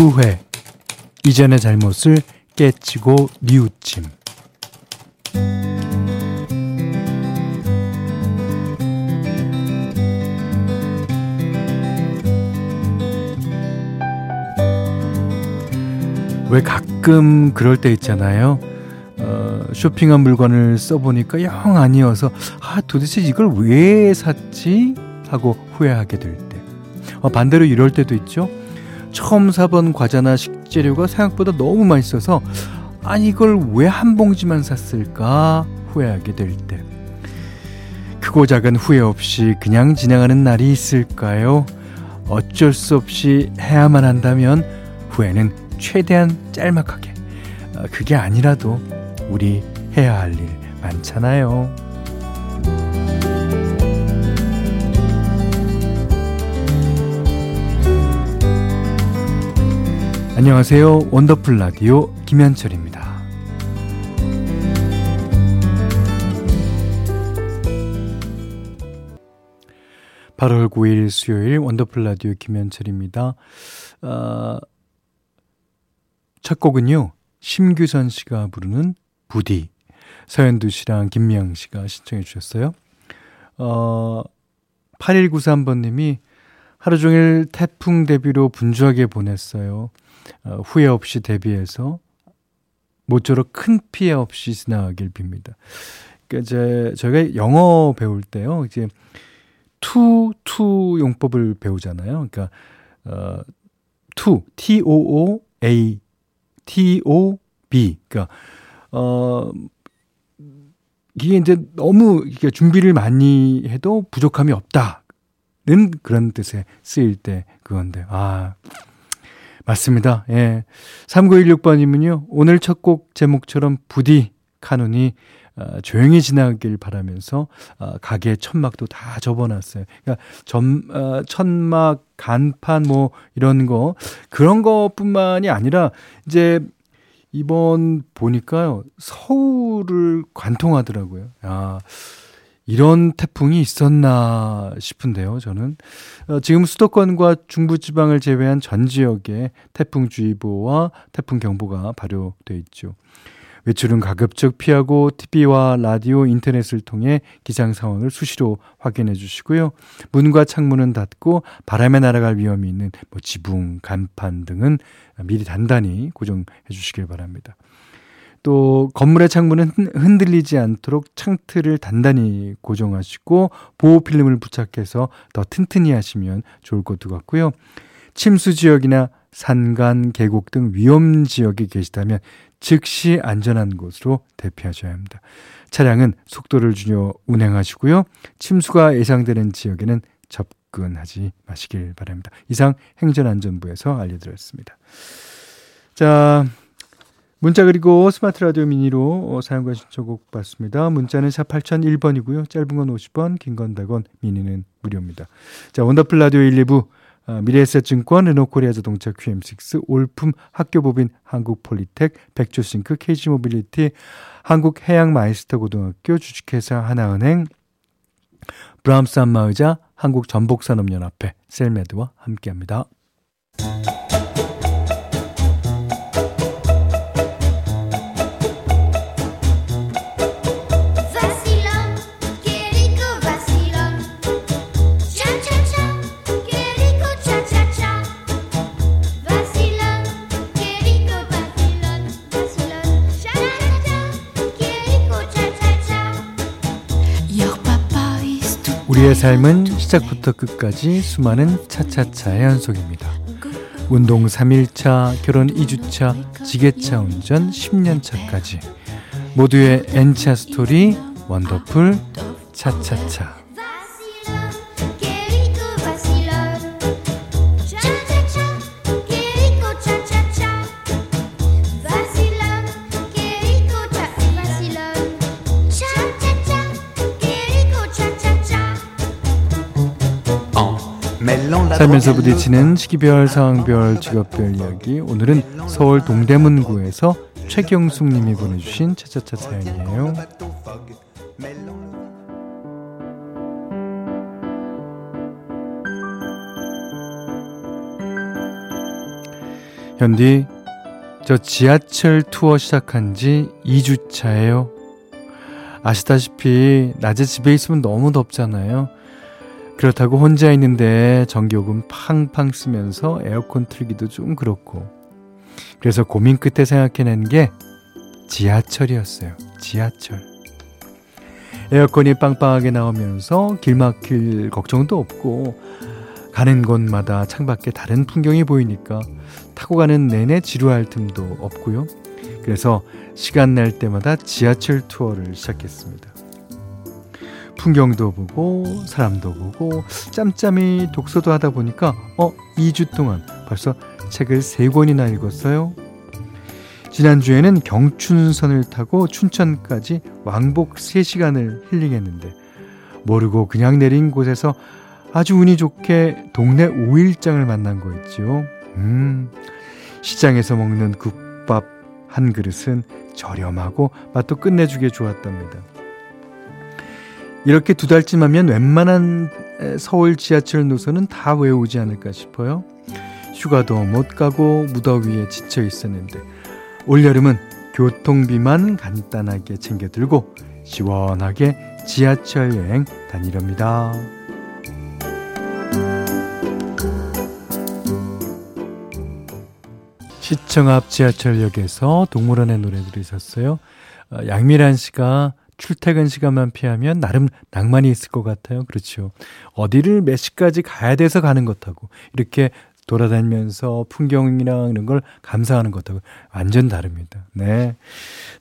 후회, 이전의 잘못을 깨치고 뉘우침. 왜 가끔 그럴 때 있잖아요. 어, 쇼핑한 물건을 써보니까 영 아니어서 아 도대체 이걸 왜 샀지 하고 후회하게 될 때. 어, 반대로 이럴 때도 있죠. 처음 사본 과자나 식재료가 생각보다 너무 맛있어서 아니 이걸 왜 한 봉지만 샀을까 후회하게 될 때. 크고 작은 후회 없이 그냥 지나가는 날이 있을까요? 어쩔 수 없이 해야만 한다면 후회는 최대한 짤막하게. 어, 그게 아니라도 우리 해야 할 일 많잖아요. 안녕하세요. 원더풀 라디오 김현철입니다. 8월 9일 수요일 원더풀 라디오 김현철입니다. 어, 첫 곡은요, 심규선 씨가 부르는 부디. 서현두 씨랑 김미영 씨가 신청해 주셨어요. 어, 8193번님이 하루 종일 태풍 대비로 분주하게 보냈어요. 어, 후회 없이 대비해서 모쪼록 큰 피해 없이 지나가길 빕니다. 그러니까 제, 저희가 영어 배울 때요, 이제 to, to 용법을 배우잖아요. 그러니까, 어, too, T-O-O A T-O B. 그러니까, 어, 이게 이제 너무 이게 준비를 많이 해도 부족함이 없다 는 그런 뜻에 쓰일 때 그건데, 아, 맞습니다. 예. 3916번님은요, 오늘 첫 곡 제목처럼 부디 카눈이 어, 조용히 지나길 바라면서 어, 가게 천막도 다 접어놨어요. 그러니까 점, 어, 천막, 간판 뭐 이런 거 그런 것뿐만이 아니라 이제 이번 보니까요 서울을 관통하더라고요. 아 이런 태풍이 있었나 싶은데요. 저는 어, 지금 수도권과 중부지방을 제외한 전 지역에 태풍주의보와 태풍경보가 발효돼 있죠. 외출은 가급적 피하고 TV와 라디오, 인터넷을 통해 기상 상황을 수시로 확인해 주시고요. 문과 창문은 닫고 바람에 날아갈 위험이 있는 뭐 지붕, 간판 등은 미리 단단히 고정해 주시길 바랍니다. 또 건물의 창문은 흔들리지 않도록 창틀을 단단히 고정하시고 보호 필름을 부착해서 더 튼튼히 하시면 좋을 것 같고요. 침수 지역이나 산간, 계곡 등 위험 지역에 계시다면 즉시 안전한 곳으로 대피하셔야 합니다. 차량은 속도를 줄여 운행하시고요. 침수가 예상되는 지역에는 접근하지 마시길 바랍니다. 이상 행정안전부에서 알려드렸습니다. 자, 문자 그리고 스마트 라디오 미니로 사용과 신청곡 받습니다. 문자는 샵 8001번이고요. 짧은 건 50원, 긴 건 100원, 미니는 무료입니다. 자, 원더풀 라디오 1, 2부 어, 미래에셋증권, 르노코리아 자동차 QM6, 올품 학교법인 한국폴리텍, 백조싱크, KG모빌리티, 한국해양마이스터 고등학교, 주식회사 하나은행, 브람스 안마의자, 한국전복산업연합회, 셀메드와 함께합니다. 우리의 삶은 시작부터 끝까지 수많은 차차차의 연속입니다. 운동 3일차, 결혼 2주차, 지게차 운전 10년차까지 모두의 N차 스토리 원더풀 차차차 살면서 부딪히는 시기별, 상황별, 직업별 이야기. 오늘은 서울 동대문구에서 최경숙 님이 보내주신 차차차 사연이에요. 현디, 저 지하철 투어 시작한 지 2주차예요. 아시다시피 낮에 집에 있으면 너무 덥잖아요. 그렇다고 혼자 있는데 전기요금 팡팡 쓰면서 에어컨 틀기도 좀 그렇고. 그래서 고민 끝에 생각해낸 게 지하철이었어요. 지하철. 에어컨이 빵빵하게 나오면서 길 막힐 걱정도 없고 가는 곳마다 창밖에 다른 풍경이 보이니까 타고 가는 내내 지루할 틈도 없고요. 그래서 시간 날 때마다 지하철 투어를 시작했습니다. 풍경도 보고 사람도 보고 짬짬이 독서도 하다 보니까 어 2주 동안 벌써 책을 3권이나 읽었어요. 지난주에는 경춘선을 타고 춘천까지 왕복 3시간을 힐링했는데 모르고 그냥 내린 곳에서 아주 운이 좋게 동네 오일장을 만난 거 있지요. 음, 시장에서 먹는 국밥 한 그릇은 저렴하고 맛도 끝내주게 좋았답니다. 이렇게 두 달쯤 하면 웬만한 서울 지하철 노선은 다 외우지 않을까 싶어요. 휴가도 못 가고 무더위에 지쳐 있었는데 올여름은 교통비만 간단하게 챙겨 들고 시원하게 지하철 여행 다니렵니다. 시청 앞 지하철역에서 동물원의 노래들이 있었어요. 어, 양미란 씨가 출퇴근 시간만 피하면 나름 낭만이 있을 것 같아요. 그렇죠. 어디를 몇 시까지 가야 돼서 가는 것하고 이렇게 돌아다니면서 풍경이랑 이런 걸 감상하는 것하고 완전 다릅니다. 네.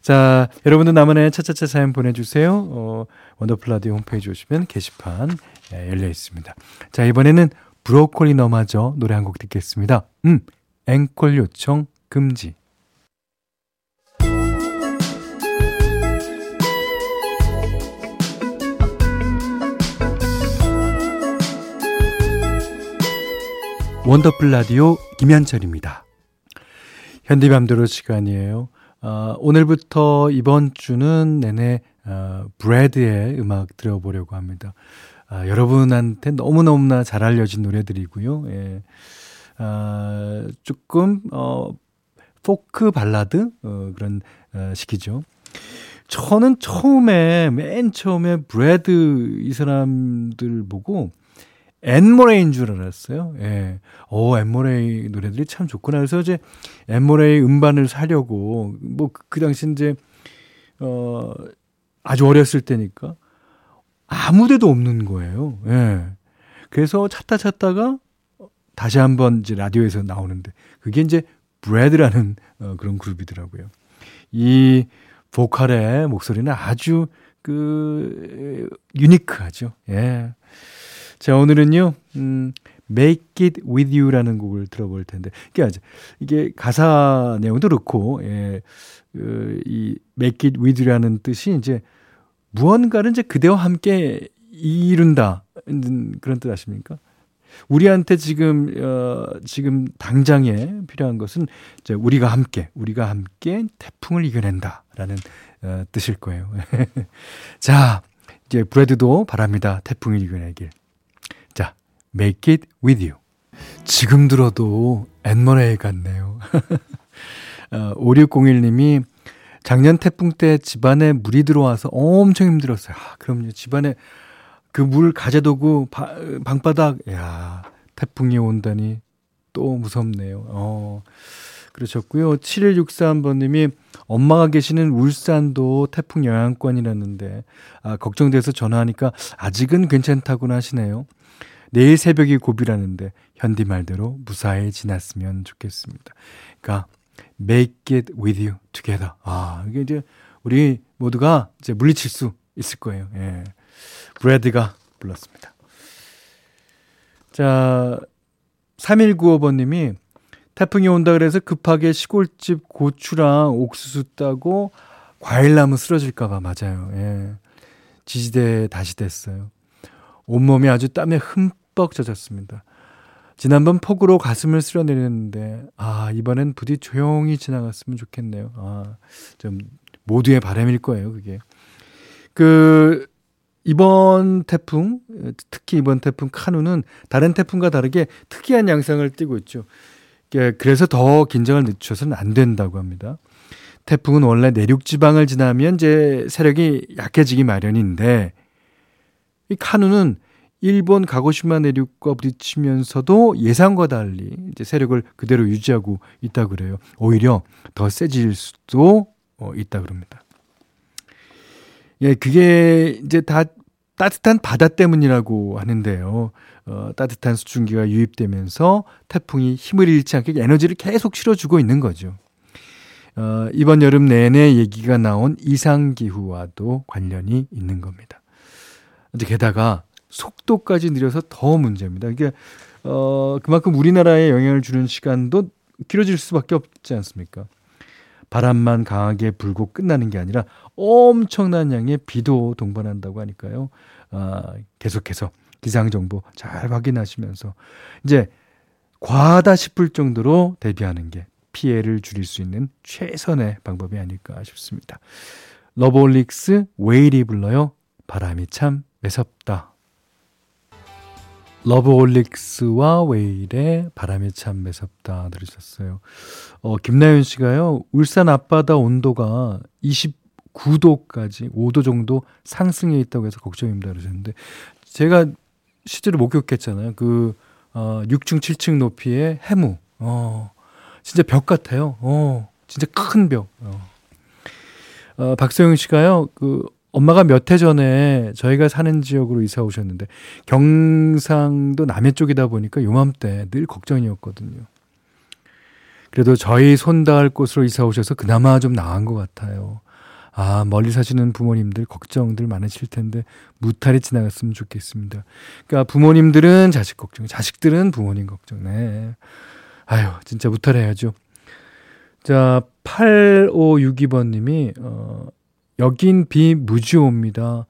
자, 여러분도 나만의 차차차 사연 보내주세요. 어, 원더풀 라디오 홈페이지 오시면 게시판 예, 열려 있습니다. 자, 이번에는 브로콜리 너마저 노래 한 곡 듣겠습니다. 음, 앵콜 요청 금지. 원더풀 라디오 김현철입니다. 현디 맘대로 시간이에요. 어, 오늘부터 이번 주는 내내 어, Bread의 음악 들어보려고 합니다. 아, 여러분한테 너무너무나 잘 알려진 노래들이고요. 예. 아, 조금 어 포크 발라드 어, 그런 어, 시기죠. 저는 처음에 맨 처음에 Bread 이 사람들 보고 Anne Murray인 줄 알았어요. 예. 오, Anne Murray 노래들이 참 좋구나. 그래서 이제 Anne Murray 음반을 사려고 뭐 그 그 당시 이제 어 아주 어렸을 때니까 아무 데도 없는 거예요. 예. 그래서 찾다 찾다가 다시 한번 이제 라디오에서 나오는데 그게 이제 브래드라는 어, 그런 그룹이더라고요. 이 보컬의 목소리는 아주 그 유니크하죠. 예. 자, 오늘은요. 음 Make It With You라는 곡을 들어볼 텐데 이게 이게 가사 내용도 그렇고 예. 그 이 Make It With You라는 뜻이 이제 무언가를 이제 그대와 함께 이룬다 그런 뜻 아십니까? 우리한테 지금 어 지금 당장에 필요한 것은 이제 우리가 함께 우리가 함께 태풍을 이겨낸다라는 어 뜻일 거예요. 자, 이제 브래드도 바랍니다. 태풍을 이겨내길. 자, Make it with you. 지금 들어도 앤머레이 같네요. 어, 5601님이 작년 태풍 때 집안에 물이 들어와서 엄청 힘들었어요. 아, 그럼요. 집안에 그 물 가져두고 바, 방바닥 야 태풍이 온다니 또 무섭네요. 어. 그러셨고요. 7163번님이 엄마가 계시는 울산도 태풍 영향권이라는데 아, 걱정돼서 전화하니까 아직은 괜찮다고나 하시네요. 내일 새벽이 고비라는데 현디 말대로 무사히 지났으면 좋겠습니다. 그러니까 make it with you together. 아, 이게 이제 우리 모두가 이제 물리칠 수 있을 거예요. 예. 브래드가 불렀습니다. 자, 3195번 님이 태풍이 온다 그래서 급하게 시골집 고추랑 옥수수 따고 과일나무 쓰러질까봐 맞아요. 예. 지지대 다시 됐어요. 온몸이 아주 땀에 흠뻑 젖었습니다. 지난번 폭우로 가슴을 쓸어내렸는데, 아, 이번엔 부디 조용히 지나갔으면 좋겠네요. 아, 좀, 모두의 바람일 거예요, 그게. 그, 이번 태풍, 특히 이번 태풍 카누는 다른 태풍과 다르게 특이한 양상을 띠고 있죠. 예, 그래서 더 긴장을 늦춰서는 안 된다고 합니다. 태풍은 원래 내륙 지방을 지나면 이제 세력이 약해지기 마련인데 이 카누는 일본 가고시마 내륙과 부딪히면서도 예상과 달리 이제 세력을 그대로 유지하고 있다 그래요. 오히려 더 세질 수도 어, 있다 그럽니다. 예, 그게 이제 다 따뜻한 바다 때문이라고 하는데요. 어, 따뜻한 수증기가 유입되면서 태풍이 힘을 잃지 않게 에너지를 계속 실어주고 있는 거죠. 어, 이번 여름 내내 얘기가 나온 이상기후와도 관련이 있는 겁니다. 이제 게다가 속도까지 느려서 더 문제입니다. 이게 어, 그만큼 우리나라에 영향을 주는 시간도 길어질 수밖에 없지 않습니까? 바람만 강하게 불고 끝나는 게 아니라 엄청난 양의 비도 동반한다고 하니까요. 아, 계속해서 기상 정보 잘 확인하시면서 이제 과하다 싶을 정도로 대비하는 게 피해를 줄일 수 있는 최선의 방법이 아닐까 싶습니다. 러브홀릭스 웨일이 불러요. 바람이 참 매섭다. 러브홀릭스와 웨일의 바람이 참 매섭다 들으셨어요. 어, 김나연 씨가요, 울산 앞바다 온도가 29도까지 5도 정도 상승해 있다고 해서 걱정입니다 그러셨는데, 제가 실제로 목격했잖아요. 그, 어, 6층, 7층 높이의 해무. 어, 진짜 벽 같아요. 어, 진짜 큰 벽. 어. 어, 박소영 씨가요, 그, 엄마가 몇 해 전에 저희가 사는 지역으로 이사 오셨는데 경상도 남해 쪽이다 보니까 요맘때 늘 걱정이었거든요. 그래도 저희 손 닿을 곳으로 이사 오셔서 그나마 좀 나은 것 같아요. 아, 멀리 사시는 부모님들 걱정들 많으실 텐데 무탈이 지나갔으면 좋겠습니다. 그러니까 부모님들은 자식 걱정, 자식들은 부모님 걱정. 네. 아유, 진짜 무탈해야죠. 자, 8562번 님이 어 여긴 비 무지 옵니다.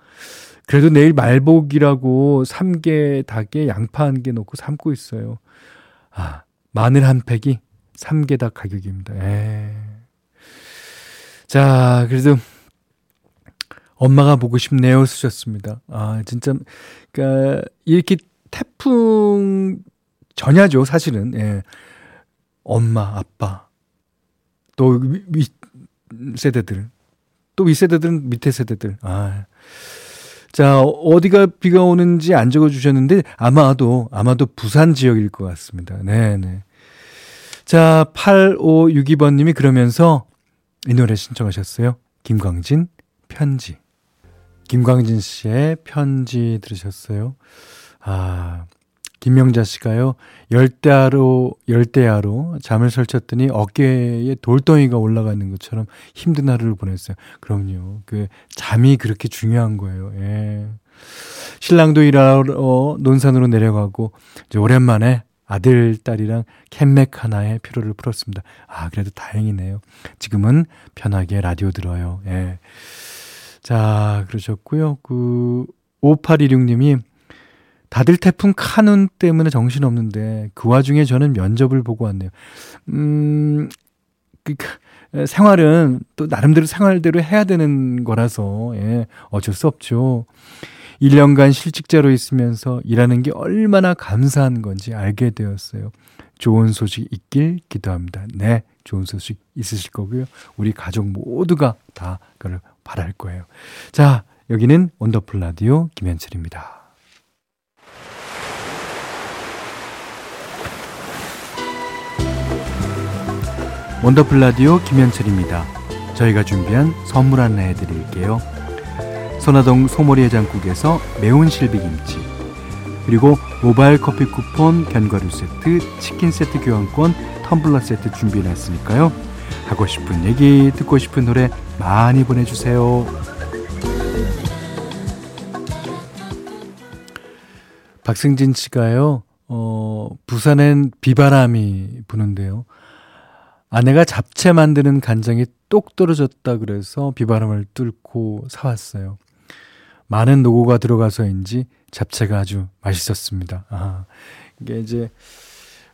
그래도 내일 말복이라고 삼계 닭에 양파 한 개 넣고 삶고 있어요. 아, 마늘 한 팩이 삼계 닭 가격입니다. 에. 예. 자, 그래도 엄마가 보고 싶네요 쓰셨습니다. 아, 진짜 그러니까 이렇게 태풍 전야죠, 사실은. 예. 엄마, 아빠 또 위, 세대들 또 윗세대들은 밑에 세대들. 아. 자, 어디가 비가 오는지 안 적어 주셨는데 아마도 아마도 부산 지역일 것 같습니다. 네, 네. 자, 8562번 님이 그러면서 이 노래 신청하셨어요. 김광진 편지. 김광진 씨의 편지 들으셨어요? 아, 김명자 씨가요, 열대야로, 열대야로 잠을 설쳤더니 어깨에 돌덩이가 올라가는 것처럼 힘든 하루를 보냈어요. 그럼요. 그, 잠이 그렇게 중요한 거예요. 예. 신랑도 일하러 논산으로 내려가고, 이제 오랜만에 아들, 딸이랑 캔맥 하나에 피로를 풀었습니다. 아, 그래도 다행이네요. 지금은 편하게 라디오 들어요. 예. 자, 그러셨고요. 그, 5816님이 다들 태풍 카눈 때문에 정신없는데 그 와중에 저는 면접을 보고 왔네요. 음, 그, 그 생활은 또 나름대로 생활대로 해야 되는 거라서 예, 어쩔 수 없죠. 1년간 실직자로 있으면서 일하는 게 얼마나 감사한 건지 알게 되었어요. 좋은 소식 있길 기도합니다. 네, 좋은 소식 있으실 거고요. 우리 가족 모두가 다 그걸 바랄 거예요. 자, 여기는 원더풀 라디오 김현철입니다. 원더풀 라디오 김현철입니다. 저희가 준비한 선물 하나 해드릴게요. 선화동 소머리 해장국에서 매운 실비김치 그리고 모바일 커피 쿠폰, 견과류 세트, 치킨 세트 교환권, 텀블러 세트 준비해놨으니까요. 하고 싶은 얘기, 듣고 싶은 노래 많이 보내주세요. 박승진 씨가요, 어, 부산엔 비바람이 부는데요. 아내가 잡채 만드는 간장이 똑 떨어졌다 그래서 비바람을 뚫고 사왔어요. 많은 노고가 들어가서인지 잡채가 아주 맛있었습니다. 아, 이게 이제,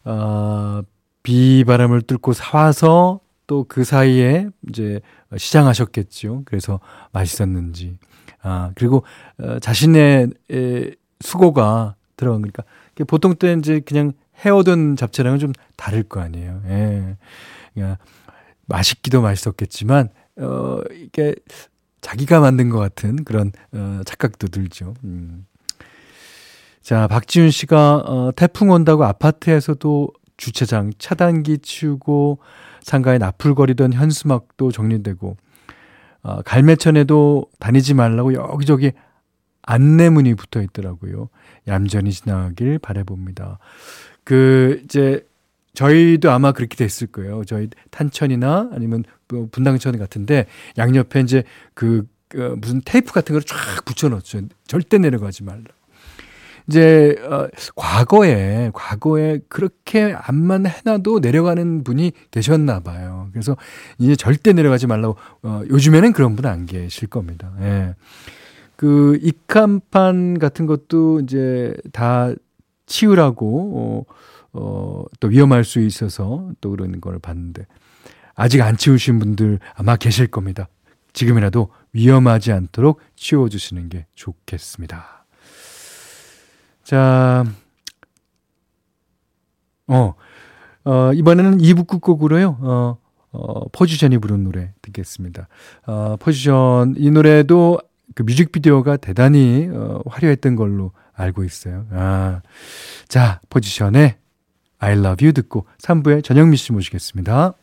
어, 비바람을 뚫고 사와서 또 그 사이에 이제 시장하셨겠죠. 그래서 맛있었는지. 아, 그리고 어, 자신의 에, 수고가 들어간 거니까 보통 때 이제 그냥 해오던 잡채랑은 좀 다를 거 아니에요. 예. 그러니까 맛있기도 맛있었겠지만, 어, 이게 자기가 만든 것 같은 그런, 어, 착각도 들죠. 음. 자, 박지훈 씨가, 어, 태풍 온다고 아파트에서도 주차장 차단기 치우고, 상가에 나풀거리던 현수막도 정리되고, 어, 갈매천에도 다니지 말라고 여기저기 안내문이 붙어 있더라고요. 얌전히 지나가길 바래봅니다. 그 이제 저희도 아마 그렇게 됐을 거예요. 저희 탄천이나 아니면 뭐 분당천 같은데 양옆에 이제 그, 그 무슨 테이프 같은 걸 쫙 붙여놓죠. 절대 내려가지 말라. 이제 어, 과거에 과거에 그렇게 안만 해놔도 내려가는 분이 계셨나 봐요. 그래서 이제 절대 내려가지 말라고 어, 요즘에는 그런 분 안 계실 겁니다. 예. 그 입간판 같은 것도 이제 다 치우라고 어, 어, 또 위험할 수 있어서 또 그런 걸 봤는데 아직 안 치우신 분들 아마 계실 겁니다. 지금이라도 위험하지 않도록 치워주시는 게 좋겠습니다. 자, 어, 어, 이번에는 2부 끝곡으로요, 어, 어, 포지션이 부른 노래 듣겠습니다. 어, 포지션, 이 노래도 그 뮤직비디오가 대단히 어, 화려했던 걸로 알고 있어요. 아, 자, 포지션의 I love you 듣고 3부에 전영미 씨 모시겠습니다.